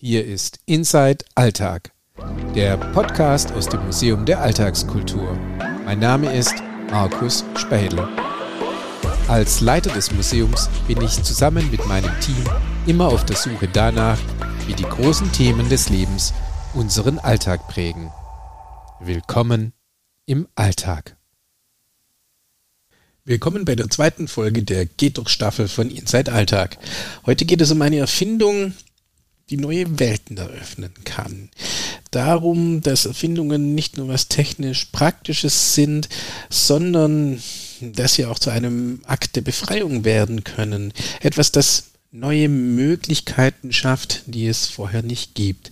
Hier ist Inside Alltag, der Podcast aus dem Museum der Alltagskultur. Mein Name ist Markus Spähle. Als Leiter des Museums bin ich zusammen mit meinem Team immer auf der Suche danach, wie die großen Themen des Lebens unseren Alltag prägen. Willkommen im Alltag. Willkommen bei der zweiten Folge der Geht doch Staffel von Inside Alltag. Heute geht es um eine Erfindung, die neue Welten eröffnen kann. Darum, dass Erfindungen nicht nur was technisch Praktisches sind, sondern dass sie auch zu einem Akt der Befreiung werden können. Etwas, das neue Möglichkeiten schafft, die es vorher nicht gibt.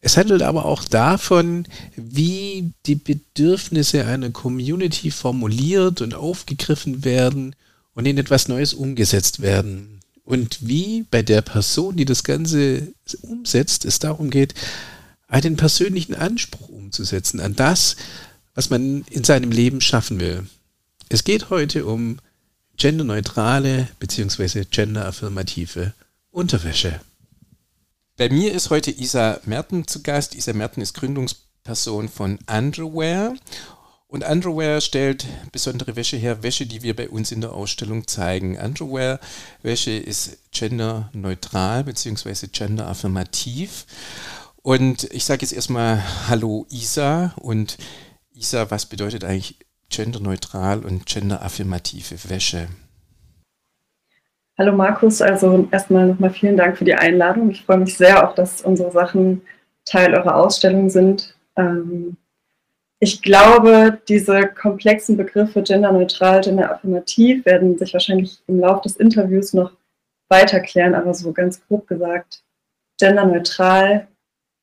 Es handelt aber auch davon, wie die Bedürfnisse einer Community formuliert und aufgegriffen werden und in etwas Neues umgesetzt werden und wie bei der Person, die das Ganze umsetzt, es darum geht, einen persönlichen Anspruch umzusetzen an das, was man in seinem Leben schaffen will. Es geht heute um genderneutrale bzw. genderaffirmative Unterwäsche. Bei mir ist heute Isa Merten zu Gast. Isa Merten ist Gründungsperson von Underwear und Underwear stellt besondere Wäsche her, Wäsche, die wir bei uns in der Ausstellung zeigen. Underwear-Wäsche ist genderneutral bzw. genderaffirmativ. Und ich sage jetzt erstmal Hallo Isa und Isa, was bedeutet eigentlich genderneutral und genderaffirmative Wäsche? Hallo Markus, also erstmal nochmal vielen Dank für die Einladung. Ich freue mich sehr auch, dass unsere Sachen Teil eurer Ausstellung sind. Ähm, ich glaube, diese komplexen Begriffe genderneutral, genderaffirmativ werden sich wahrscheinlich im Laufe des Interviews noch weiter klären, aber so ganz grob gesagt, genderneutral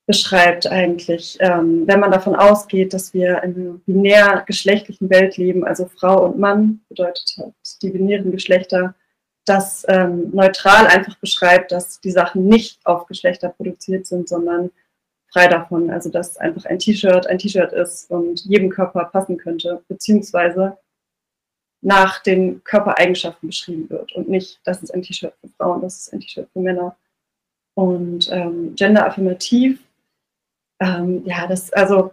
beschreibt eigentlich, ähm, wenn man davon ausgeht, dass wir in einer binär geschlechtlichen Welt leben, also Frau und Mann bedeutet halt die binären Geschlechter, das ähm, neutral einfach beschreibt, dass die Sachen nicht auf Geschlechter produziert sind, sondern frei davon. Also dass einfach ein T-Shirt ein T-Shirt ist und jedem Körper passen könnte, beziehungsweise nach den Körpereigenschaften beschrieben wird und nicht, das ist ein T-Shirt für Frauen, das ist ein T-Shirt für Männer. Und ähm, genderaffirmativ, ähm, ja, das, also,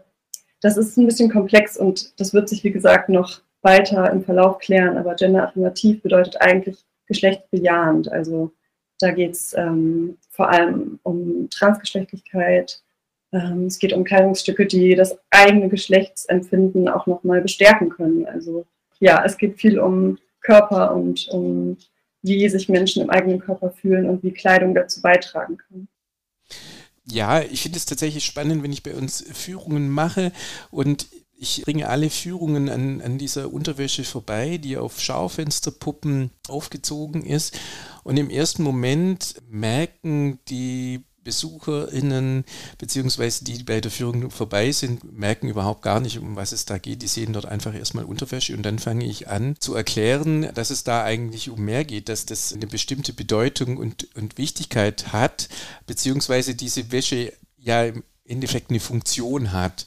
das ist ein bisschen komplex und das wird sich, wie gesagt, noch weiter im Verlauf klären, aber genderaffirmativ bedeutet eigentlich geschlechtsbejahend. Also da geht es ähm, vor allem um Transgeschlechtlichkeit, es geht um Kleidungsstücke, die das eigene Geschlechtsempfinden auch nochmal bestärken können. Also ja, es geht viel um Körper und um wie sich Menschen im eigenen Körper fühlen und wie Kleidung dazu beitragen kann. Ja, ich finde es tatsächlich spannend, wenn ich bei uns Führungen mache und ich bringe alle Führungen an, an dieser Unterwäsche vorbei, die auf Schaufensterpuppen aufgezogen ist. Und im ersten Moment merken die BesucherInnen, beziehungsweise die, die bei der Führung vorbei sind, merken überhaupt gar nicht, um was es da geht. Die sehen dort einfach erstmal Unterwäsche und dann fange ich an zu erklären, dass es da eigentlich um mehr geht, dass das eine bestimmte Bedeutung und, und Wichtigkeit hat, beziehungsweise diese Wäsche ja im Endeffekt eine Funktion hat.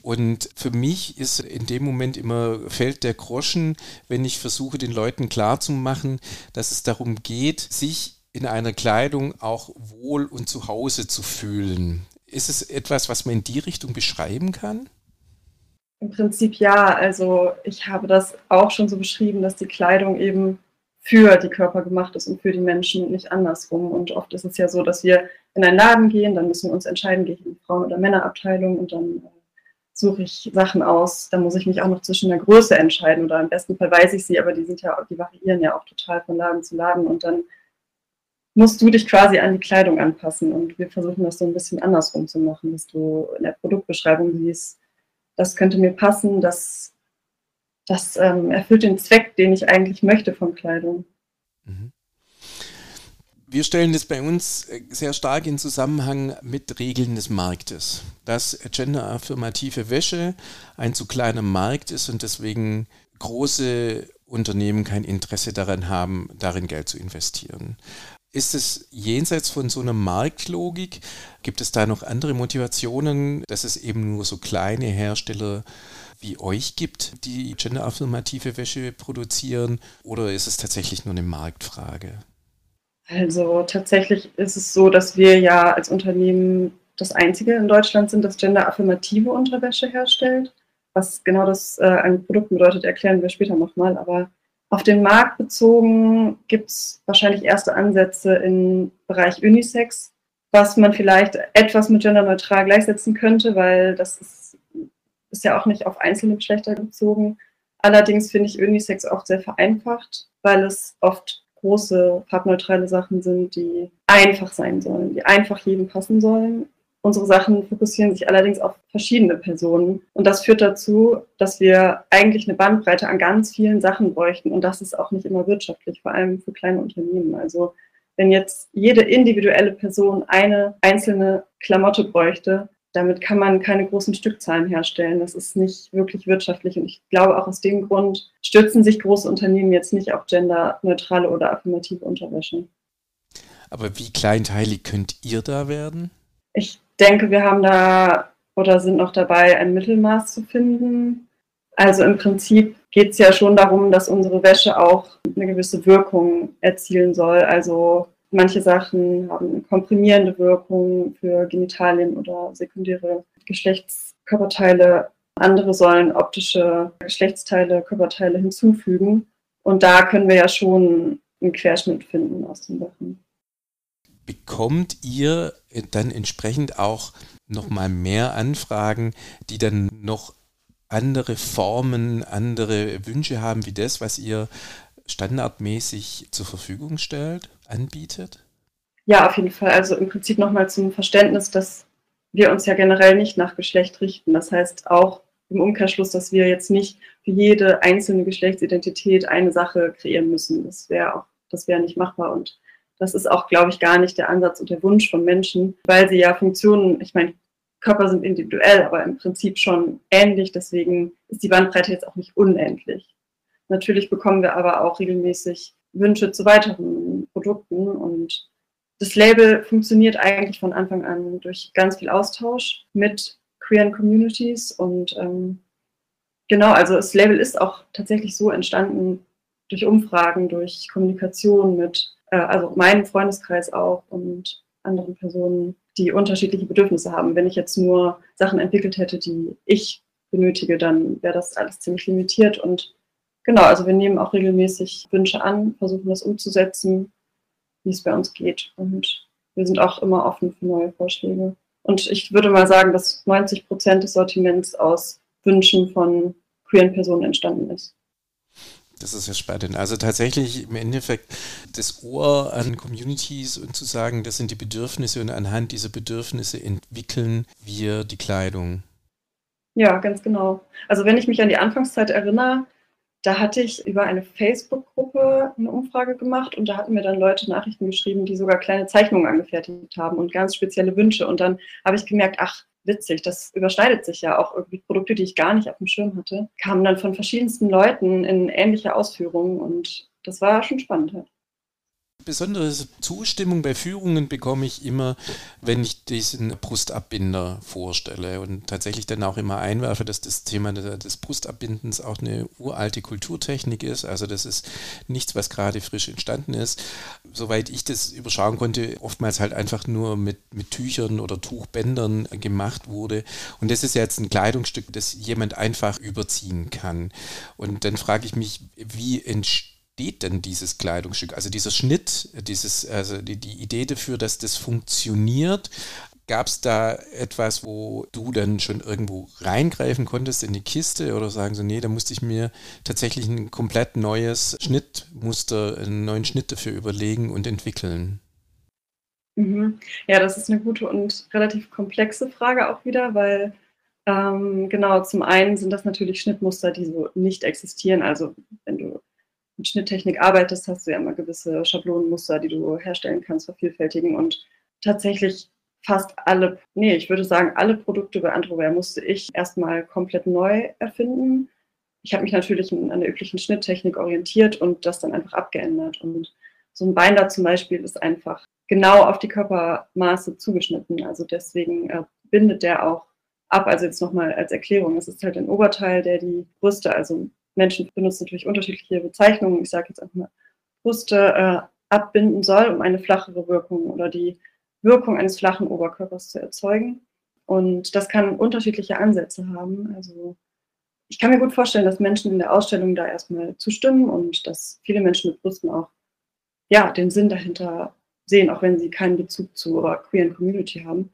Und für mich ist in dem Moment immer fällt der Groschen, wenn ich versuche, den Leuten klarzumachen, dass es darum geht, sich in einer Kleidung auch wohl und zu Hause zu fühlen. Ist es etwas, was man in die Richtung beschreiben kann? Im Prinzip ja. Also ich habe das auch schon so beschrieben, dass die Kleidung eben für die Körper gemacht ist und für die Menschen, nicht andersrum. Und oft ist es ja so, dass wir in einen Laden gehen, dann müssen wir uns entscheiden, gehe ich in die Frauen- oder Männerabteilung und dann äh, suche ich Sachen aus. Dann muss ich mich auch noch zwischen der Größe entscheiden oder im besten Fall weiß ich sie, aber die sind ja, die variieren ja auch total von Laden zu Laden und dann musst du dich quasi an die Kleidung anpassen. Und wir versuchen das so ein bisschen andersrum zu machen, dass du in der Produktbeschreibung siehst, das könnte mir passen, das, das ähm, erfüllt den Zweck, den ich eigentlich möchte von Kleidung. Mhm. Wir stellen das bei uns äh, sehr stark in Zusammenhang mit Regeln des Marktes, dass genderaffirmative Wäsche ein zu kleiner Markt ist und deswegen große Unternehmen kein Interesse daran haben, darin Geld zu investieren. Ist es jenseits von so einer Marktlogik? Gibt es da noch andere Motivationen, dass es eben nur so kleine Hersteller wie euch gibt, die genderaffirmative Wäsche produzieren? Oder ist es tatsächlich nur eine Marktfrage? Also tatsächlich ist es so, dass wir ja als Unternehmen das einzige in Deutschland sind, das genderaffirmative Unterwäsche herstellt. Was genau das äh, an Produkten bedeutet, erklären wir später nochmal. Aber auf den Markt bezogen gibt es wahrscheinlich erste Ansätze im Bereich Unisex, was man vielleicht etwas mit genderneutral gleichsetzen könnte, weil das ist, ist ja auch nicht auf einzelne Geschlechter bezogen. Allerdings finde ich Unisex oft sehr vereinfacht, weil es oft große farbneutrale Sachen sind, die einfach sein sollen, die einfach jedem passen sollen. Unsere Sachen fokussieren sich allerdings auf verschiedene Personen. Und das führt dazu, dass wir eigentlich eine Bandbreite an ganz vielen Sachen bräuchten. Und das ist auch nicht immer wirtschaftlich, vor allem für kleine Unternehmen. Also wenn jetzt jede individuelle Person eine einzelne Klamotte bräuchte, damit kann man keine großen Stückzahlen herstellen. Das ist nicht wirklich wirtschaftlich. Und ich glaube, auch aus dem Grund stürzen sich große Unternehmen jetzt nicht auf genderneutrale oder affirmative Unterwäsche. Aber wie kleinteilig könnt ihr da werden? Ich denke, wir haben da oder sind noch dabei, ein Mittelmaß zu finden. Also im Prinzip geht es ja schon darum, dass unsere Wäsche auch eine gewisse Wirkung erzielen soll. Also manche Sachen haben eine komprimierende Wirkung für Genitalien oder sekundäre Geschlechtskörperteile. Andere sollen optische Geschlechtsteile, Körperteile hinzufügen. Und da können wir ja schon einen Querschnitt finden aus den Sachen bekommt ihr dann entsprechend auch nochmal mehr Anfragen, die dann noch andere Formen, andere Wünsche haben wie das, was ihr standardmäßig zur Verfügung stellt, anbietet? Ja, auf jeden Fall. Also im Prinzip nochmal zum Verständnis, dass wir uns ja generell nicht nach Geschlecht richten. Das heißt auch im Umkehrschluss, dass wir jetzt nicht für jede einzelne Geschlechtsidentität eine Sache kreieren müssen. Das wäre auch, das wäre nicht machbar und das ist auch, glaube ich, gar nicht der Ansatz und der Wunsch von Menschen, weil sie ja Funktionen, ich meine, Körper sind individuell, aber im Prinzip schon ähnlich. Deswegen ist die Bandbreite jetzt auch nicht unendlich. Natürlich bekommen wir aber auch regelmäßig Wünsche zu weiteren Produkten und das Label funktioniert eigentlich von Anfang an durch ganz viel Austausch mit queeren Communities und ähm, genau, also das Label ist auch tatsächlich so entstanden durch Umfragen, durch Kommunikation mit also meinem Freundeskreis auch und anderen Personen, die unterschiedliche Bedürfnisse haben. Wenn ich jetzt nur Sachen entwickelt hätte, die ich benötige, dann wäre das alles ziemlich limitiert. Und genau, also wir nehmen auch regelmäßig Wünsche an, versuchen das umzusetzen, wie es bei uns geht. Und wir sind auch immer offen für neue Vorschläge. Und ich würde mal sagen, dass 90 Prozent des Sortiments aus Wünschen von queeren Personen entstanden ist. Das ist ja spannend. Also tatsächlich im Endeffekt das Ohr an Communities und zu sagen, das sind die Bedürfnisse und anhand dieser Bedürfnisse entwickeln wir die Kleidung. Ja, ganz genau. Also wenn ich mich an die Anfangszeit erinnere, da hatte ich über eine Facebook-Gruppe eine Umfrage gemacht und da hatten mir dann Leute Nachrichten geschrieben, die sogar kleine Zeichnungen angefertigt haben und ganz spezielle Wünsche. Und dann habe ich gemerkt, ach, witzig. Das überschneidet sich ja auch irgendwie. Produkte, die ich gar nicht auf dem Schirm hatte, kamen dann von verschiedensten Leuten in ähnliche Ausführungen und das war schon spannend. Halt. Besondere Zustimmung bei Führungen bekomme ich immer, wenn ich diesen Brustabbinder vorstelle und tatsächlich dann auch immer einwerfe, dass das Thema des Brustabbindens auch eine uralte Kulturtechnik ist. Also das ist nichts, was gerade frisch entstanden ist. Soweit ich das überschauen konnte, oftmals halt einfach nur mit, mit Tüchern oder Tuchbändern gemacht wurde. Und das ist jetzt ein Kleidungsstück, das jemand einfach überziehen kann. Und dann frage ich mich, wie entsteht entsteht denn dieses Kleidungsstück? Also dieser Schnitt, dieses, also die, die Idee dafür, dass das funktioniert. Gab es da etwas, wo du dann schon irgendwo reingreifen konntest in die Kiste oder sagen so, nee, da musste ich mir tatsächlich ein komplett neues Schnittmuster, einen neuen Schnitt dafür überlegen und entwickeln? Mhm. Ja, das ist eine gute und relativ komplexe Frage auch wieder, weil ähm, genau, zum einen sind das natürlich Schnittmuster, die so nicht existieren. Also wenn du mit Schnitttechnik arbeitest, hast du ja immer gewisse Schablonenmuster, die du herstellen kannst, vervielfältigen. Und tatsächlich fast alle, nee, ich würde sagen, alle Produkte bei Androwear musste ich erstmal komplett neu erfinden. Ich habe mich natürlich an der üblichen Schnitttechnik orientiert und das dann einfach abgeändert. Und so ein Binder zum Beispiel ist einfach genau auf die Körpermaße zugeschnitten. Also deswegen äh, bindet der auch ab. Also jetzt nochmal als Erklärung, es ist halt ein Oberteil, der die Brüste, also Menschen benutzen natürlich unterschiedliche Bezeichnungen. Ich sage jetzt einfach mal Brüste äh, abbinden soll, um eine flachere Wirkung oder die Wirkung eines flachen Oberkörpers zu erzeugen. Und das kann unterschiedliche Ansätze haben. Also ich kann mir gut vorstellen, dass Menschen in der Ausstellung da erstmal zustimmen und dass viele Menschen mit Brüsten auch ja, den Sinn dahinter sehen, auch wenn sie keinen Bezug zur queeren Community haben,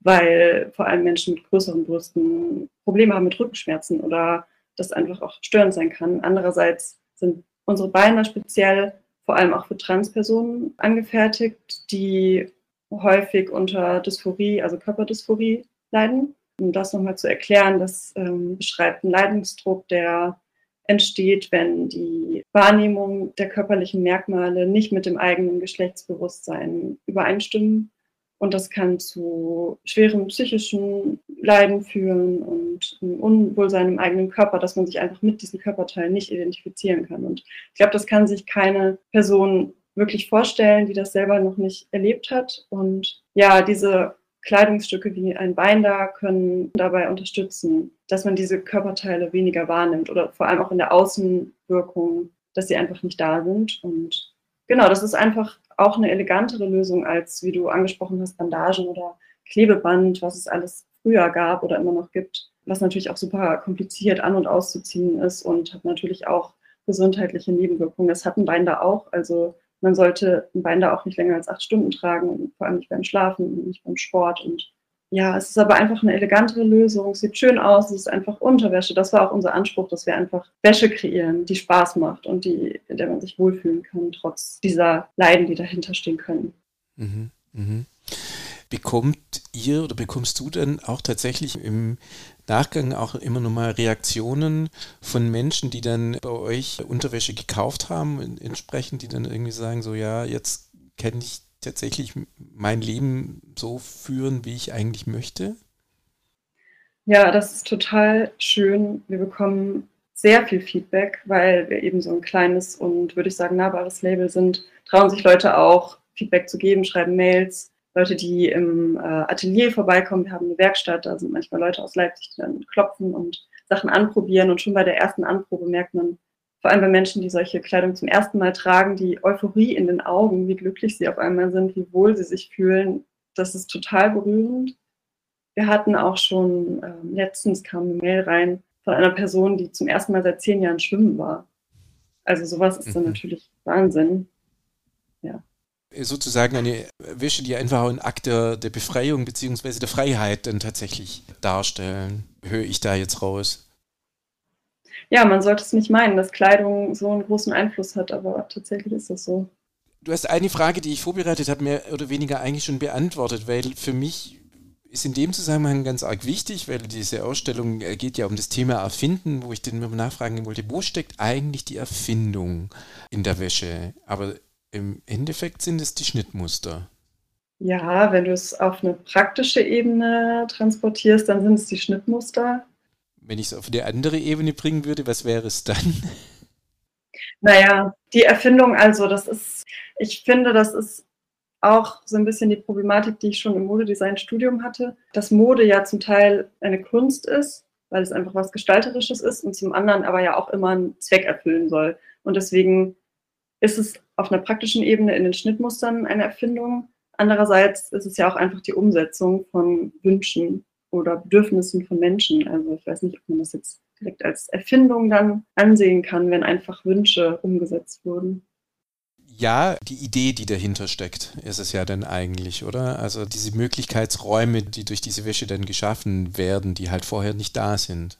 weil vor allem Menschen mit größeren Brüsten Probleme haben mit Rückenschmerzen oder das einfach auch störend sein kann. Andererseits sind unsere Beine speziell vor allem auch für Transpersonen angefertigt, die häufig unter Dysphorie, also Körperdysphorie leiden. Um das nochmal zu erklären, das ähm, beschreibt einen Leidensdruck, der entsteht, wenn die Wahrnehmung der körperlichen Merkmale nicht mit dem eigenen Geschlechtsbewusstsein übereinstimmen. Und das kann zu schweren psychischen Leiden führen und Unwohlsein im eigenen Körper, dass man sich einfach mit diesen Körperteilen nicht identifizieren kann. Und ich glaube, das kann sich keine Person wirklich vorstellen, die das selber noch nicht erlebt hat. Und ja, diese Kleidungsstücke wie ein Binder können dabei unterstützen, dass man diese Körperteile weniger wahrnimmt oder vor allem auch in der Außenwirkung, dass sie einfach nicht da sind. Und genau, das ist einfach auch eine elegantere Lösung als, wie du angesprochen hast, Bandagen oder Klebeband, was es alles früher gab oder immer noch gibt, was natürlich auch super kompliziert an- und auszuziehen ist und hat natürlich auch gesundheitliche Nebenwirkungen. Das hatten Binder auch. Also man sollte ein Bein da auch nicht länger als acht Stunden tragen, vor allem nicht beim Schlafen und nicht beim Sport. Und ja, es ist aber einfach eine elegantere Lösung. sieht schön aus, es ist einfach Unterwäsche. Das war auch unser Anspruch, dass wir einfach Wäsche kreieren, die Spaß macht und die, in der man sich wohlfühlen kann, trotz dieser Leiden, die dahinter stehen können. Mhm, mh. Bekommt ihr oder bekommst du denn auch tatsächlich im Nachgang auch immer nochmal Reaktionen von Menschen, die dann bei euch Unterwäsche gekauft haben, entsprechend, die dann irgendwie sagen, so ja, jetzt kann ich tatsächlich mein Leben so führen, wie ich eigentlich möchte? Ja, das ist total schön. Wir bekommen sehr viel Feedback, weil wir eben so ein kleines und würde ich sagen nahbares Label sind. Trauen sich Leute auch Feedback zu geben, schreiben Mails Leute, die im äh, Atelier vorbeikommen. Wir haben eine Werkstatt, da sind manchmal Leute aus Leipzig, die dann klopfen und Sachen anprobieren. Und schon bei der ersten Anprobe merkt man, vor allem bei Menschen, die solche Kleidung zum ersten Mal tragen, die Euphorie in den Augen, wie glücklich sie auf einmal sind, wie wohl sie sich fühlen. Das ist total berührend. Wir hatten auch schon, äh, letztens kam eine Mail rein von einer Person, die zum ersten Mal seit zehn Jahren schwimmen war. Also sowas ist dann mhm. natürlich Wahnsinn. Ja sozusagen eine Wäsche, die einfach einen Akt der, der Befreiung bzw. der Freiheit dann tatsächlich darstellen. Höre ich da jetzt raus? Ja, man sollte es nicht meinen, dass Kleidung so einen großen Einfluss hat, aber tatsächlich ist das so. Du hast eine Frage, die ich vorbereitet habe, mehr oder weniger eigentlich schon beantwortet, weil für mich ist in dem Zusammenhang ganz arg wichtig, weil diese Ausstellung geht ja um das Thema Erfinden, wo ich den nachfragen wollte, wo steckt eigentlich die Erfindung in der Wäsche? Aber im Endeffekt sind es die Schnittmuster. Ja, wenn du es auf eine praktische Ebene transportierst, dann sind es die Schnittmuster. Wenn ich es auf eine andere Ebene bringen würde, was wäre es dann? Naja, die Erfindung, also das ist, ich finde, das ist auch so ein bisschen die Problematik, die ich schon im Modedesign-Studium hatte, dass Mode ja zum Teil eine Kunst ist, weil es einfach was Gestalterisches ist und zum anderen aber ja auch immer einen Zweck erfüllen soll. Und deswegen ist es auf einer praktischen Ebene in den Schnittmustern eine Erfindung. Andererseits ist es ja auch einfach die Umsetzung von Wünschen oder Bedürfnissen von Menschen. Also ich weiß nicht, ob man das jetzt direkt als Erfindung dann ansehen kann, wenn einfach Wünsche umgesetzt wurden. Ja, die Idee, die dahinter steckt, ist es ja dann eigentlich, oder? Also diese Möglichkeitsräume, die durch diese Wäsche dann geschaffen werden, die halt vorher nicht da sind.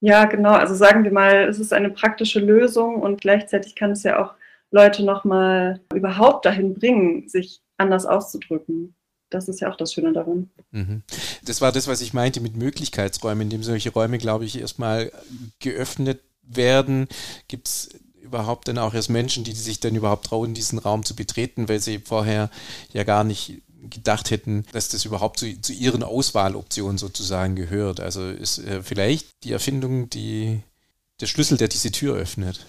Ja, genau. Also sagen wir mal, es ist eine praktische Lösung und gleichzeitig kann es ja auch Leute nochmal überhaupt dahin bringen, sich anders auszudrücken. Das ist ja auch das Schöne daran. Mhm. Das war das, was ich meinte mit Möglichkeitsräumen, indem solche Räume, glaube ich, erstmal geöffnet werden. Gibt es überhaupt dann auch erst Menschen, die sich dann überhaupt trauen, diesen Raum zu betreten, weil sie vorher ja gar nicht gedacht hätten, dass das überhaupt zu, zu ihren Auswahloptionen sozusagen gehört. Also ist äh, vielleicht die Erfindung die, der Schlüssel, der diese Tür öffnet.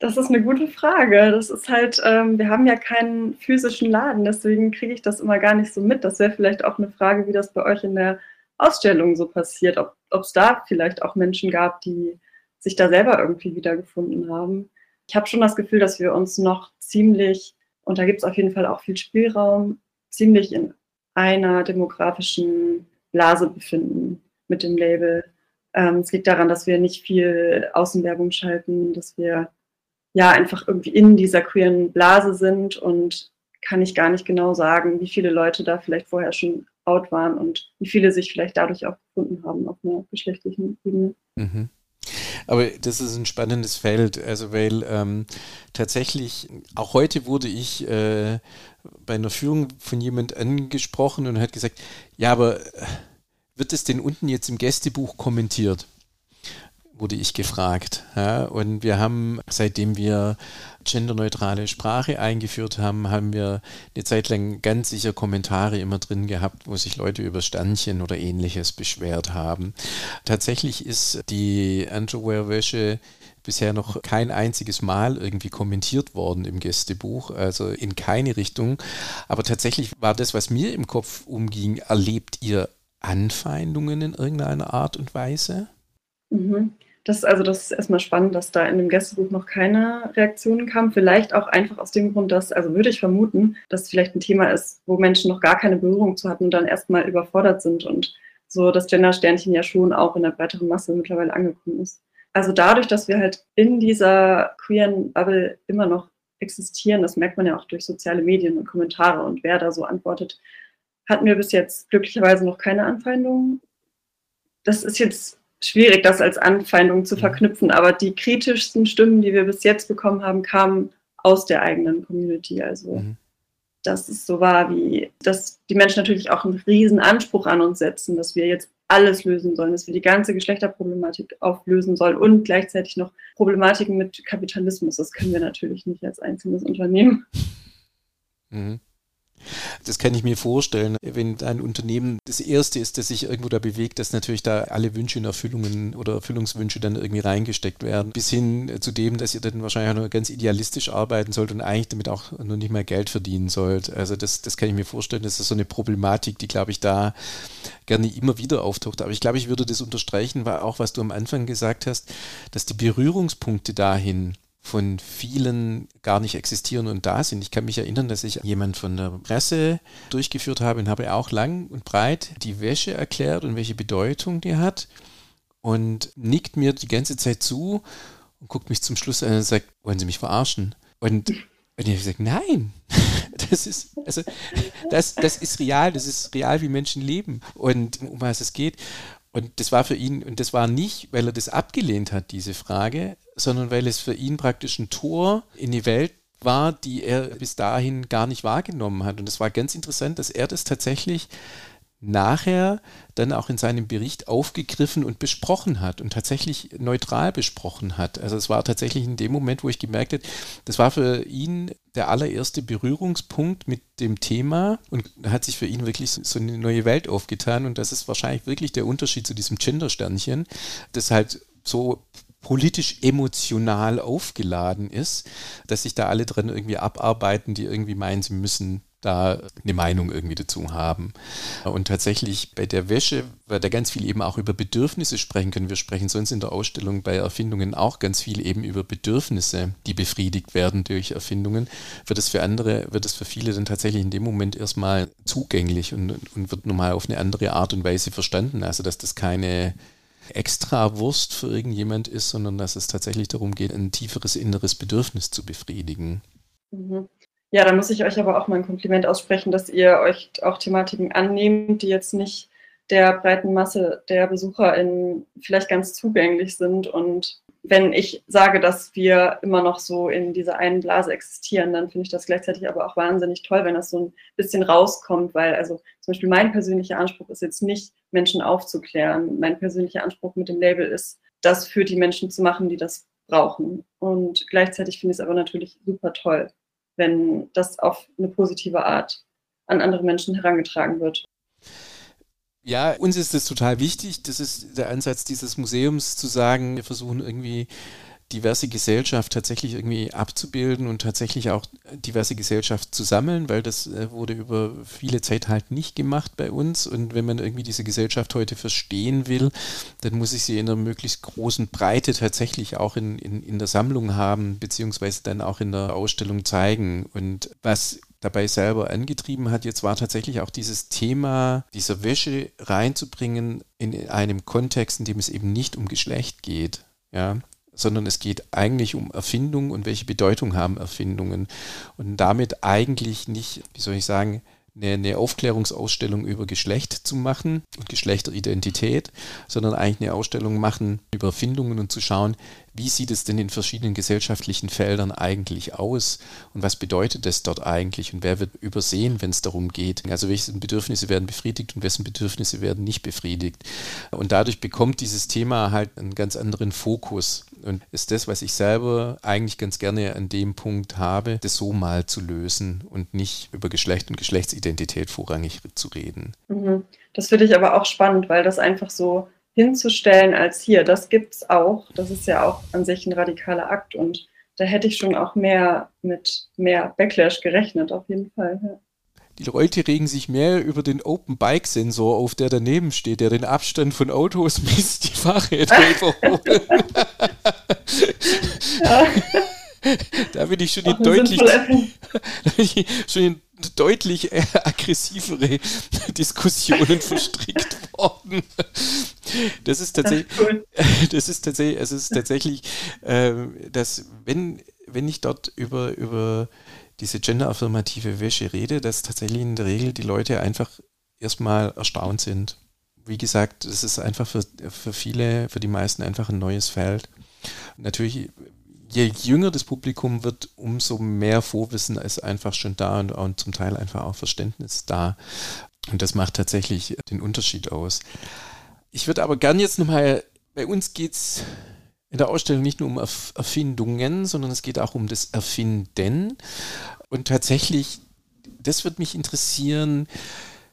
Das ist eine gute Frage. Das ist halt, ähm, wir haben ja keinen physischen Laden, deswegen kriege ich das immer gar nicht so mit. Das wäre vielleicht auch eine Frage, wie das bei euch in der Ausstellung so passiert, ob es da vielleicht auch Menschen gab, die sich da selber irgendwie wiedergefunden haben. Ich habe schon das Gefühl, dass wir uns noch ziemlich, und da gibt es auf jeden Fall auch viel Spielraum, ziemlich in einer demografischen Blase befinden mit dem Label. Ähm, es liegt daran, dass wir nicht viel Außenwerbung schalten, dass wir ja einfach irgendwie in dieser queeren Blase sind und kann ich gar nicht genau sagen, wie viele Leute da vielleicht vorher schon out waren und wie viele sich vielleicht dadurch auch gefunden haben auf einer geschlechtlichen Ebene. Mhm. Aber das ist ein spannendes Feld, also weil ähm, tatsächlich auch heute wurde ich äh, bei einer Führung von jemand angesprochen und hat gesagt, ja, aber äh, wird es denn unten jetzt im Gästebuch kommentiert? Wurde ich gefragt. Ja, und wir haben, seitdem wir genderneutrale Sprache eingeführt haben, haben wir eine Zeit lang ganz sicher Kommentare immer drin gehabt, wo sich Leute über Sternchen oder ähnliches beschwert haben. Tatsächlich ist die Underwear-Wäsche bisher noch kein einziges Mal irgendwie kommentiert worden im Gästebuch, also in keine Richtung. Aber tatsächlich war das, was mir im Kopf umging, erlebt ihr Anfeindungen in irgendeiner Art und Weise? Mhm. Das, also das ist erstmal spannend, dass da in dem Gästebuch noch keine Reaktionen kamen. Vielleicht auch einfach aus dem Grund, dass, also würde ich vermuten, dass vielleicht ein Thema ist, wo Menschen noch gar keine Berührung zu hatten und dann erstmal überfordert sind und so das Gender-Sternchen ja schon auch in der breiteren Masse mittlerweile angekommen ist. Also dadurch, dass wir halt in dieser queeren Bubble immer noch existieren, das merkt man ja auch durch soziale Medien und Kommentare und wer da so antwortet, hatten wir bis jetzt glücklicherweise noch keine Anfeindungen. Das ist jetzt schwierig, das als Anfeindung zu verknüpfen. Aber die kritischsten Stimmen, die wir bis jetzt bekommen haben, kamen aus der eigenen Community. Also, mhm. dass es so war, wie, dass die Menschen natürlich auch einen riesen Anspruch an uns setzen, dass wir jetzt alles lösen sollen, dass wir die ganze Geschlechterproblematik auflösen sollen und gleichzeitig noch Problematiken mit Kapitalismus. Das können wir natürlich nicht als einzelnes Unternehmen. Mhm. Das kann ich mir vorstellen, wenn ein Unternehmen das erste ist, das sich irgendwo da bewegt, dass natürlich da alle Wünsche und Erfüllungen oder Erfüllungswünsche dann irgendwie reingesteckt werden, bis hin zu dem, dass ihr dann wahrscheinlich auch nur ganz idealistisch arbeiten sollt und eigentlich damit auch nur nicht mehr Geld verdienen sollt. Also das, das kann ich mir vorstellen, das ist so eine Problematik, die, glaube ich, da gerne immer wieder auftaucht. Aber ich glaube, ich würde das unterstreichen, war auch, was du am Anfang gesagt hast, dass die Berührungspunkte dahin, von vielen gar nicht existieren und da sind. Ich kann mich erinnern, dass ich jemand von der Presse durchgeführt habe und habe auch lang und breit die Wäsche erklärt und welche Bedeutung die hat und nickt mir die ganze Zeit zu und guckt mich zum Schluss an und sagt, wollen Sie mich verarschen? Und, und ich habe gesagt, nein, das ist, also, das, das ist real, das ist real, wie Menschen leben und um was es geht. Und das war für ihn, und das war nicht, weil er das abgelehnt hat, diese Frage, sondern weil es für ihn praktisch ein Tor in die Welt war, die er bis dahin gar nicht wahrgenommen hat. Und es war ganz interessant, dass er das tatsächlich nachher dann auch in seinem Bericht aufgegriffen und besprochen hat und tatsächlich neutral besprochen hat. Also es war tatsächlich in dem Moment, wo ich gemerkt habe, das war für ihn der allererste Berührungspunkt mit dem Thema und hat sich für ihn wirklich so eine neue Welt aufgetan und das ist wahrscheinlich wirklich der Unterschied zu diesem Gender-Sternchen, das halt so politisch emotional aufgeladen ist, dass sich da alle dran irgendwie abarbeiten, die irgendwie meinen, sie müssen da eine Meinung irgendwie dazu haben. Und tatsächlich bei der Wäsche, weil da ganz viel eben auch über Bedürfnisse sprechen können. Wir sprechen sonst in der Ausstellung bei Erfindungen auch ganz viel eben über Bedürfnisse, die befriedigt werden durch Erfindungen. Wird es für andere, wird es für viele dann tatsächlich in dem Moment erstmal zugänglich und, und wird nochmal auf eine andere Art und Weise verstanden. Also dass das keine extra Wurst für irgendjemand ist, sondern dass es tatsächlich darum geht, ein tieferes inneres Bedürfnis zu befriedigen. Mhm. Ja, da muss ich euch aber auch mal ein Kompliment aussprechen, dass ihr euch auch Thematiken annehmt, die jetzt nicht der breiten Masse der BesucherInnen vielleicht ganz zugänglich sind. Und wenn ich sage, dass wir immer noch so in dieser einen Blase existieren, dann finde ich das gleichzeitig aber auch wahnsinnig toll, wenn das so ein bisschen rauskommt, weil also zum Beispiel mein persönlicher Anspruch ist jetzt nicht, Menschen aufzuklären. Mein persönlicher Anspruch mit dem Label ist, das für die Menschen zu machen, die das brauchen. Und gleichzeitig finde ich es aber natürlich super toll, wenn das auf eine positive Art an andere Menschen herangetragen wird. Ja, uns ist das total wichtig. Das ist der Ansatz dieses Museums zu sagen, wir versuchen irgendwie diverse Gesellschaft tatsächlich irgendwie abzubilden und tatsächlich auch diverse Gesellschaft zu sammeln, weil das äh, wurde über viele Zeit halt nicht gemacht bei uns. Und wenn man irgendwie diese Gesellschaft heute verstehen will, dann muss ich sie in einer möglichst großen Breite tatsächlich auch in, in, in der Sammlung haben, beziehungsweise dann auch in der Ausstellung zeigen. Und was dabei selber angetrieben hat, jetzt war tatsächlich auch dieses Thema dieser Wäsche reinzubringen in einem Kontext, in dem es eben nicht um Geschlecht geht. Ja, sondern es geht eigentlich um Erfindungen und welche Bedeutung haben Erfindungen. Und damit eigentlich nicht, wie soll ich sagen, eine, Aufklärungsausstellung über Geschlecht zu machen und Geschlechteridentität, sondern eigentlich eine Ausstellung machen über Erfindungen und zu schauen, wie sieht es denn in verschiedenen gesellschaftlichen Feldern eigentlich aus und was bedeutet das dort eigentlich und wer wird übersehen, wenn es darum geht. Also welche Bedürfnisse werden befriedigt und wessen Bedürfnisse werden nicht befriedigt. Und dadurch bekommt dieses Thema halt einen ganz anderen Fokus und ist das, was ich selber eigentlich ganz gerne an dem Punkt habe, das so mal zu lösen und nicht über Geschlecht und Geschlechtsidentität vorrangig zu reden. Mhm. Das finde ich aber auch spannend, weil das einfach so hinzustellen als hier, das gibt es auch. Das ist ja auch an sich ein radikaler Akt und da hätte ich schon auch mehr mit mehr Backlash gerechnet, auf jeden Fall. Ja. Die Leute regen sich mehr über den Open Bike Sensor auf, der daneben steht, der den Abstand von Autos misst, die Fahrräder überholen. Da bin ich schon in deutlich, schon in deutlich aggressivere Diskussionen verstrickt worden. Das ist tatsächlich, das ist tatsächlich, es ist tatsächlich, äh, dass wenn, wenn ich dort über, über diese genderaffirmative Wäsche rede, dass tatsächlich in der Regel die Leute einfach erstmal erstaunt sind. Wie gesagt, es ist einfach für, für viele, für die meisten einfach ein neues Feld. natürlich, je jünger das Publikum wird, umso mehr Vorwissen ist einfach schon da und, und zum Teil einfach auch Verständnis da. Und das macht tatsächlich den Unterschied aus. Ich würde aber gern jetzt nochmal, bei uns geht es in der Ausstellung nicht nur um Erfindungen, sondern es geht auch um das Erfinden. Und tatsächlich, das würde mich interessieren,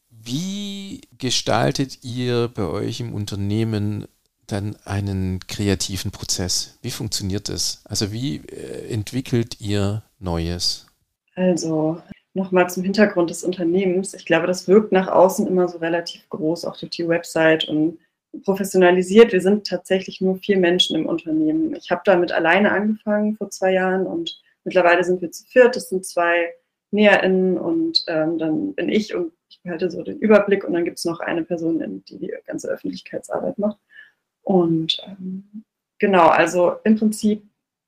wie gestaltet ihr bei euch im Unternehmen dann einen kreativen Prozess? Wie funktioniert das? Also wie äh, entwickelt ihr Neues? Also nochmal zum Hintergrund des Unternehmens. Ich glaube, das wirkt nach außen immer so relativ groß, auch durch die Website und professionalisiert. Wir sind tatsächlich nur vier Menschen im Unternehmen. Ich habe damit alleine angefangen vor zwei Jahren und mittlerweile sind wir zu viert. Das sind zwei NäherInnen und ähm, dann bin ich und ich behalte so den Überblick und dann gibt es noch eine Person, die die ganze Öffentlichkeitsarbeit macht. Und ähm, genau, also im Prinzip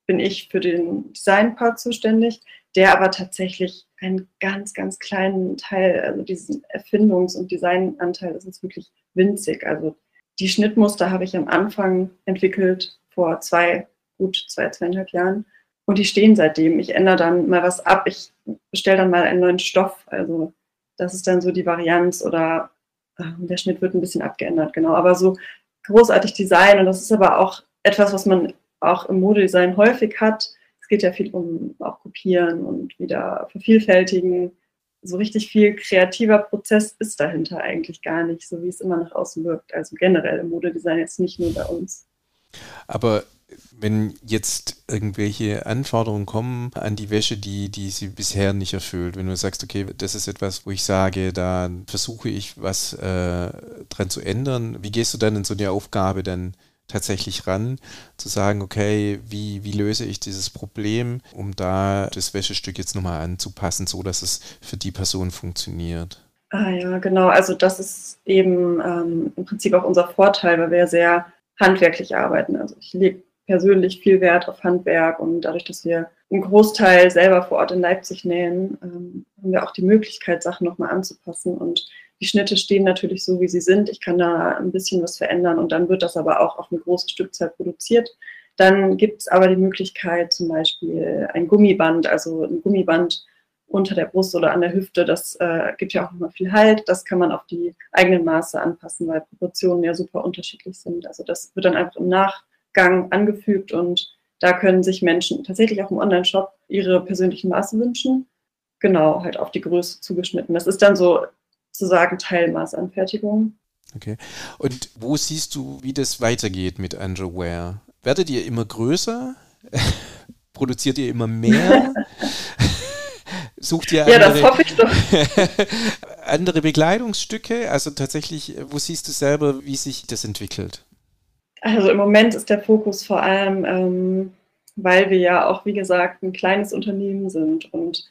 bin ich für den Design-Part zuständig, der aber tatsächlich einen ganz, ganz kleinen Teil, also diesen Erfindungs- und Designanteil, das ist wirklich winzig. Also die Schnittmuster habe ich am Anfang entwickelt, vor zwei, gut zwei, zweieinhalb Jahren. Und die stehen seitdem. Ich ändere dann mal was ab. Ich bestelle dann mal einen neuen Stoff. Also das ist dann so die Varianz oder äh, der Schnitt wird ein bisschen abgeändert, genau. Aber so großartig Design und das ist aber auch etwas, was man auch im Modedesign häufig hat. Es geht ja viel um auch Kopieren und wieder vervielfältigen so richtig viel kreativer Prozess ist dahinter eigentlich gar nicht, so wie es immer nach außen wirkt. Also generell im Modedesign jetzt nicht nur bei uns. Aber wenn jetzt irgendwelche Anforderungen kommen an die Wäsche, die, die sie bisher nicht erfüllt, wenn du sagst, okay, das ist etwas, wo ich sage, da versuche ich was äh, dran zu ändern, wie gehst du dann in so eine Aufgabe dann tatsächlich ran, zu sagen, okay, wie, wie löse ich dieses Problem, um da das Wäschestück jetzt nochmal anzupassen, so dass es für die Person funktioniert. Ah ja, genau. Also das ist eben ähm, im Prinzip auch unser Vorteil, weil wir sehr handwerklich arbeiten. Also ich lege persönlich viel Wert auf Handwerk und dadurch, dass wir einen Großteil selber vor Ort in Leipzig nähen, ähm, haben wir auch die Möglichkeit, Sachen nochmal anzupassen und die Schnitte stehen natürlich so, wie sie sind. Ich kann da ein bisschen was verändern und dann wird das aber auch auf eine große Stückzahl produziert. Dann gibt es aber die Möglichkeit, zum Beispiel ein Gummiband, also ein Gummiband unter der Brust oder an der Hüfte, das äh, gibt ja auch nochmal viel Halt. Das kann man auf die eigenen Maße anpassen, weil Proportionen ja super unterschiedlich sind. Also das wird dann einfach im Nachgang angefügt und da können sich Menschen tatsächlich auch im Online-Shop ihre persönlichen Maße wünschen. Genau, halt auf die Größe zugeschnitten. Das ist dann so sozusagen Teilmaßanfertigung. Okay. Und wo siehst du, wie das weitergeht mit Andrew Ware? Werdet ihr immer größer Produziert ihr immer mehr? Sucht ihr ja, andere, andere Bekleidungsstücke? Also tatsächlich, wo siehst du selber, wie sich das entwickelt? Also im Moment ist der Fokus vor allem, ähm, weil wir ja auch, wie gesagt, ein kleines Unternehmen sind und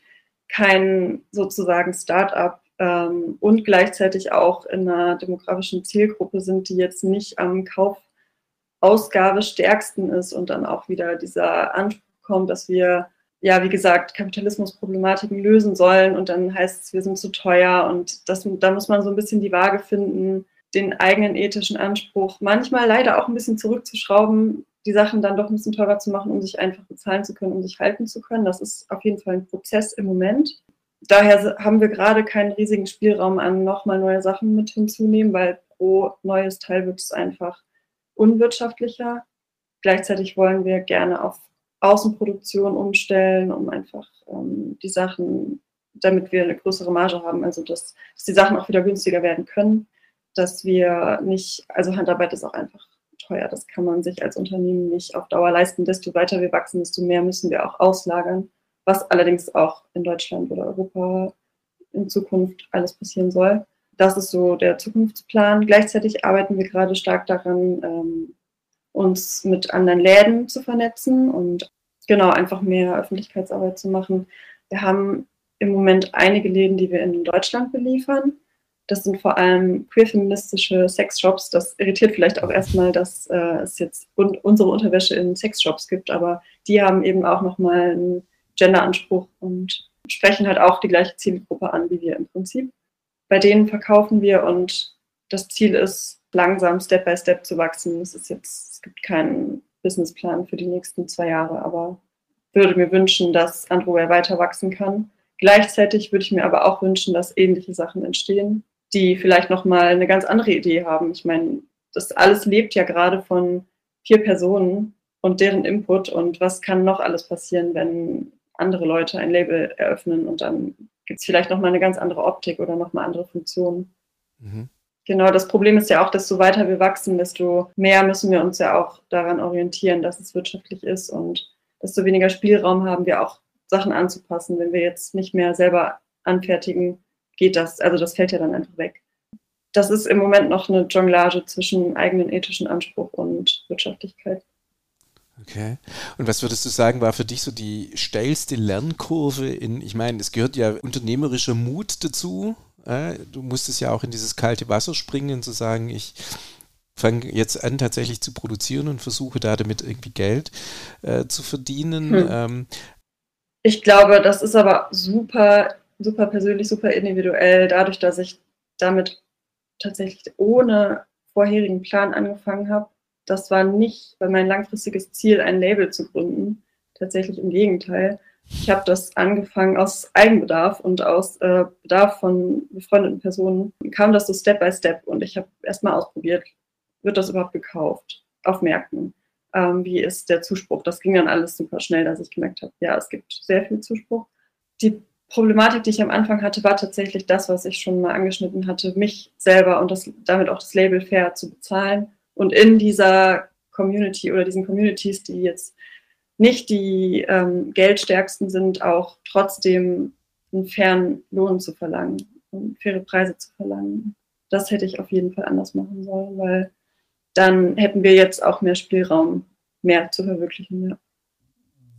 kein sozusagen Start-up ähm, und gleichzeitig auch in einer demografischen Zielgruppe sind, die jetzt nicht am Kaufausgabe stärksten ist und dann auch wieder dieser Anspruch kommt, dass wir ja, wie gesagt, Kapitalismusproblematiken lösen sollen und dann heißt es, wir sind zu teuer und das, da muss man so ein bisschen die Waage finden, den eigenen ethischen Anspruch manchmal leider auch ein bisschen zurückzuschrauben, die Sachen dann doch ein bisschen teurer zu machen, um sich einfach bezahlen zu können, um sich halten zu können. Das ist auf jeden Fall ein Prozess im Moment. Daher haben wir gerade keinen riesigen Spielraum an nochmal neue Sachen mit hinzunehmen, weil pro neues Teil wird es einfach unwirtschaftlicher. Gleichzeitig wollen wir gerne auf Außenproduktion umstellen, um einfach ähm, die Sachen, damit wir eine größere Marge haben, also dass, dass die Sachen auch wieder günstiger werden können, dass wir nicht, also Handarbeit ist auch einfach teuer, das kann man sich als Unternehmen nicht auf Dauer leisten. Desto weiter wir wachsen, desto mehr müssen wir auch auslagern, was allerdings auch in Deutschland oder Europa in Zukunft alles passieren soll. Das ist so der Zukunftsplan. Gleichzeitig arbeiten wir gerade stark daran, ähm, uns mit anderen Läden zu vernetzen und genau einfach mehr Öffentlichkeitsarbeit zu machen. Wir haben im Moment einige Läden, die wir in Deutschland beliefern. Das sind vor allem queer-feministische Sexshops. Das irritiert vielleicht auch erstmal, dass äh, es jetzt un unsere Unterwäsche in Sexshops gibt, aber die haben eben auch nochmal einen Genderanspruch und sprechen halt auch die gleiche Zielgruppe an wie wir im Prinzip. Bei denen verkaufen wir und das Ziel ist, langsam Step by Step zu wachsen. Es ist jetzt, es gibt keinen Businessplan für die nächsten zwei Jahre, aber würde mir wünschen, dass Android weiter wachsen kann. Gleichzeitig würde ich mir aber auch wünschen, dass ähnliche Sachen entstehen, die vielleicht nochmal eine ganz andere Idee haben. Ich meine, das alles lebt ja gerade von vier Personen und deren Input und was kann noch alles passieren, wenn andere Leute ein Label eröffnen und dann gibt es vielleicht nochmal eine ganz andere Optik oder nochmal andere Funktionen. Mhm. Genau, das Problem ist ja auch, desto weiter wir wachsen, desto mehr müssen wir uns ja auch daran orientieren, dass es wirtschaftlich ist und desto weniger Spielraum haben wir auch, Sachen anzupassen. Wenn wir jetzt nicht mehr selber anfertigen, geht das, also das fällt ja dann einfach weg. Das ist im Moment noch eine Jonglage zwischen eigenen ethischen Anspruch und Wirtschaftlichkeit. Okay. Und was würdest du sagen, war für dich so die steilste Lernkurve in, ich meine, es gehört ja unternehmerischer Mut dazu, äh, du musstest ja auch in dieses kalte Wasser springen, zu sagen, ich fange jetzt an, tatsächlich zu produzieren und versuche da damit irgendwie Geld äh, zu verdienen. Hm. Ähm, ich glaube, das ist aber super, super persönlich, super individuell, dadurch, dass ich damit tatsächlich ohne vorherigen Plan angefangen habe. Das war nicht mein langfristiges Ziel, ein Label zu gründen. Tatsächlich im Gegenteil. Ich habe das angefangen aus Eigenbedarf und aus äh, Bedarf von befreundeten Personen. Kam das so Step by Step und ich habe erstmal ausprobiert, wird das überhaupt gekauft auf Märkten? Ähm, wie ist der Zuspruch? Das ging dann alles super schnell, dass ich gemerkt habe, ja, es gibt sehr viel Zuspruch. Die Problematik, die ich am Anfang hatte, war tatsächlich das, was ich schon mal angeschnitten hatte, mich selber und das, damit auch das Label fair zu bezahlen. Und in dieser Community oder diesen Communities, die jetzt nicht die ähm, geldstärksten sind, auch trotzdem einen fairen Lohn zu verlangen und faire Preise zu verlangen. Das hätte ich auf jeden Fall anders machen sollen, weil dann hätten wir jetzt auch mehr Spielraum, mehr zu verwirklichen. Ja.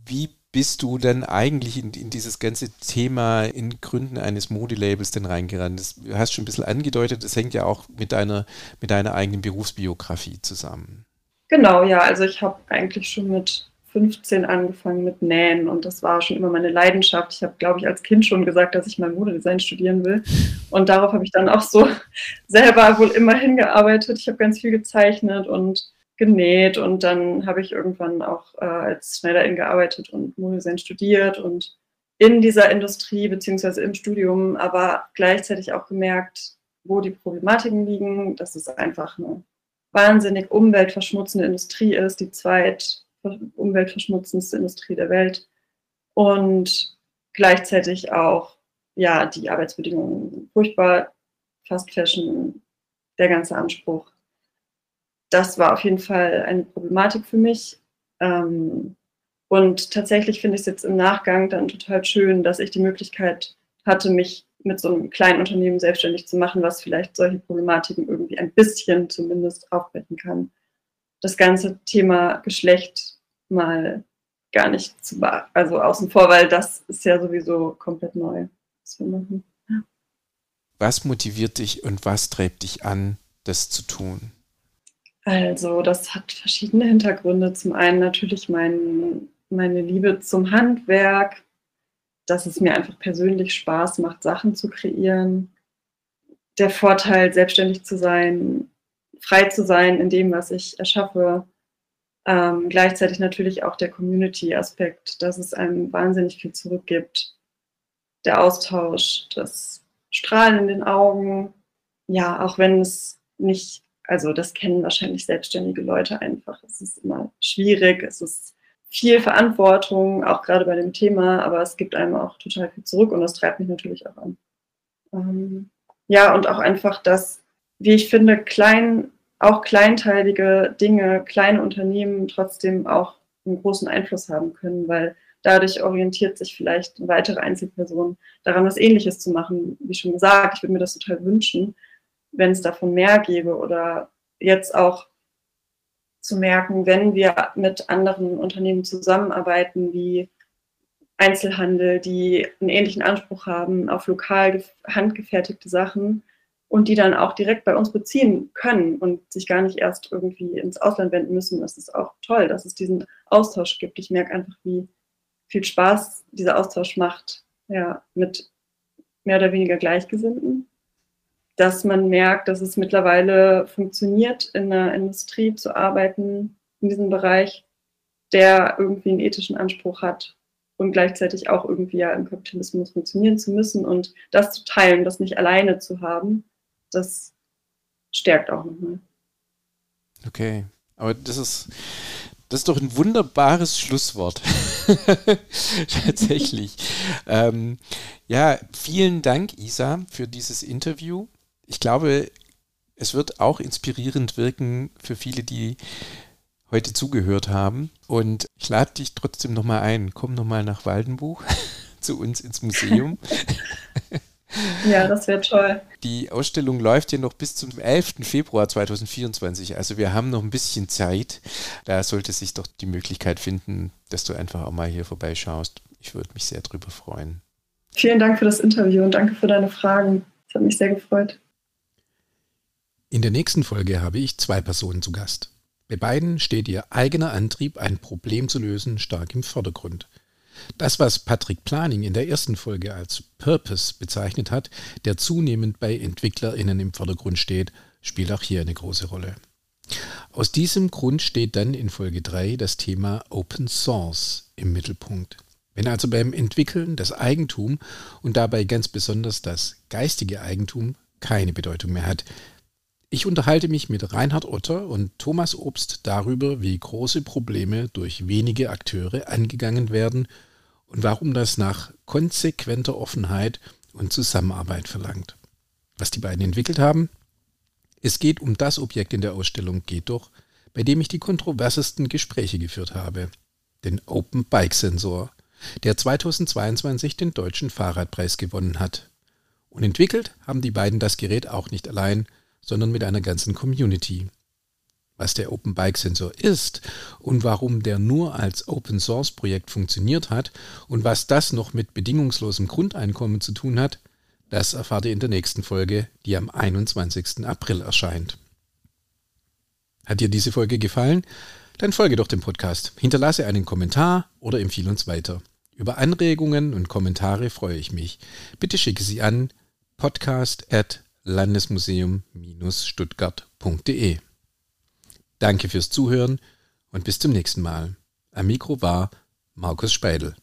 Wie bist du denn eigentlich in, in, dieses ganze Thema in Gründen eines Modelabels denn reingerannt? Das, du hast schon ein bisschen angedeutet, das hängt ja auch mit deiner, mit deiner eigenen Berufsbiografie zusammen. Genau, ja. Also ich habe eigentlich schon mit 15 angefangen mit Nähen und das war schon immer meine Leidenschaft. Ich habe, glaube ich, als Kind schon gesagt, dass ich mal Modedesign studieren will und darauf habe ich dann auch so selber wohl immer hingearbeitet. Ich habe ganz viel gezeichnet und genäht und dann habe ich irgendwann auch äh, als Schneiderin gearbeitet und Modedesign studiert und in dieser Industrie beziehungsweise im Studium, aber gleichzeitig auch gemerkt, wo die Problematiken liegen, dass es einfach eine wahnsinnig umweltverschmutzende Industrie ist, die zweit umweltverschmutzendste Industrie der Welt und gleichzeitig auch, ja, die Arbeitsbedingungen furchtbar, Fast Fashion, der ganze Anspruch. Das war auf jeden Fall eine Problematik für mich. Ähm, Und tatsächlich finde ich es jetzt im Nachgang dann total schön, dass ich die Möglichkeit hatte, mich mit so einem kleinen Unternehmen selbstständig zu machen, was vielleicht solche Problematiken irgendwie ein bisschen zumindest aufbrechen kann. Das ganze Thema Geschlecht mal gar nicht zu, also außen vor, weil das ist ja sowieso komplett neu, was wir machen. Was motiviert dich und was treibt dich an, das zu tun? Also, das hat verschiedene Hintergründe. Zum einen natürlich mein, meine Liebe zum Handwerk, dass es mir einfach persönlich Spaß macht, Sachen zu kreieren. Der Vorteil, selbstständig zu sein, frei zu sein in dem, was ich erschaffe. Ähm, gleichzeitig natürlich auch der Community-Aspekt, dass es einem wahnsinnig viel zurückgibt. Der Austausch, das Strahlen in den Augen. Ja, auch wenn es nicht, also das kennen wahrscheinlich selbstständige Leute einfach. Es ist immer schwierig, es ist viel Verantwortung, auch gerade bei dem Thema, aber es gibt einem auch total viel zurück und das treibt mich natürlich auch an. Ähm, ja, und auch einfach das, wie ich finde, klein, auch kleinteilige Dinge, kleine Unternehmen trotzdem auch einen großen Einfluss haben können, weil dadurch orientiert sich vielleicht eine weitere Einzelperson daran, was Ähnliches zu machen. Wie schon gesagt, ich würde mir das total wünschen, wenn es davon mehr gäbe oder jetzt auch zu merken, wenn wir mit anderen Unternehmen zusammenarbeiten, wie Einzelhandel, die einen ähnlichen Anspruch haben auf lokal handgefertigte Sachen und die dann auch direkt bei uns beziehen können und sich gar nicht erst irgendwie ins Ausland wenden müssen. Das ist auch toll, dass es diesen Austausch gibt. Ich merke einfach, wie viel Spaß dieser Austausch macht, ja, mit mehr oder weniger Gleichgesinnten dass man merkt, dass es mittlerweile funktioniert, in der Industrie zu arbeiten, in diesem Bereich, der irgendwie einen ethischen Anspruch hat und gleichzeitig auch irgendwie ja im Kapitalismus funktionieren zu müssen und das zu teilen, das nicht alleine zu haben, das stärkt auch nochmal. Okay, aber das ist, das ist doch ein wunderbares Schlusswort. Tatsächlich. ähm, ja, vielen Dank, Isa, für dieses Interview ich glaube, es wird auch inspirierend wirken für viele, die heute zugehört haben. Und ich lade dich trotzdem nochmal ein. Komm nochmal nach Waldenbuch zu uns ins Museum. Ja, das wäre toll. Die Ausstellung läuft ja noch bis zum 11. Februar 2024. Also wir haben noch ein bisschen Zeit. Da sollte sich doch die Möglichkeit finden, dass du einfach auch mal hier vorbeischaust. Ich würde mich sehr drüber freuen. Vielen Dank für das Interview und danke für deine Fragen. Es hat mich sehr gefreut. In der nächsten Folge habe ich zwei Personen zu Gast. Bei beiden steht ihr eigener Antrieb, ein Problem zu lösen, stark im Vordergrund. Das, was Patrick Planing in der ersten Folge als Purpose bezeichnet hat, der zunehmend bei EntwicklerInnen im Vordergrund steht, spielt auch hier eine große Rolle. Aus diesem Grund steht dann in Folge 3 das Thema Open Source im Mittelpunkt. Wenn also beim Entwickeln das Eigentum und dabei ganz besonders das geistige Eigentum keine Bedeutung mehr hat, ich unterhalte mich mit Reinhard Otter und Thomas Obst darüber, wie große Probleme durch wenige Akteure angegangen werden und warum das nach konsequenter Offenheit und Zusammenarbeit verlangt. Was die beiden entwickelt haben? Es geht um das Objekt in der Ausstellung Geht doch, bei dem ich die kontroversesten Gespräche geführt habe. Den Open Bike Sensor, der 2022 den deutschen Fahrradpreis gewonnen hat. Und entwickelt haben die beiden das Gerät auch nicht allein, sondern mit einer ganzen Community. Was der Open Bike Sensor ist und warum der nur als Open Source Projekt funktioniert hat und was das noch mit bedingungslosem Grundeinkommen zu tun hat, das erfahrt ihr in der nächsten Folge, die am 21. April erscheint. Hat dir diese Folge gefallen? Dann folge doch dem Podcast, hinterlasse einen Kommentar oder empfehle uns weiter. Über Anregungen und Kommentare freue ich mich. Bitte schicke sie an podcast landesmuseum-stuttgart.de. Danke fürs Zuhören und bis zum nächsten Mal. Am Mikro war Markus Speidel.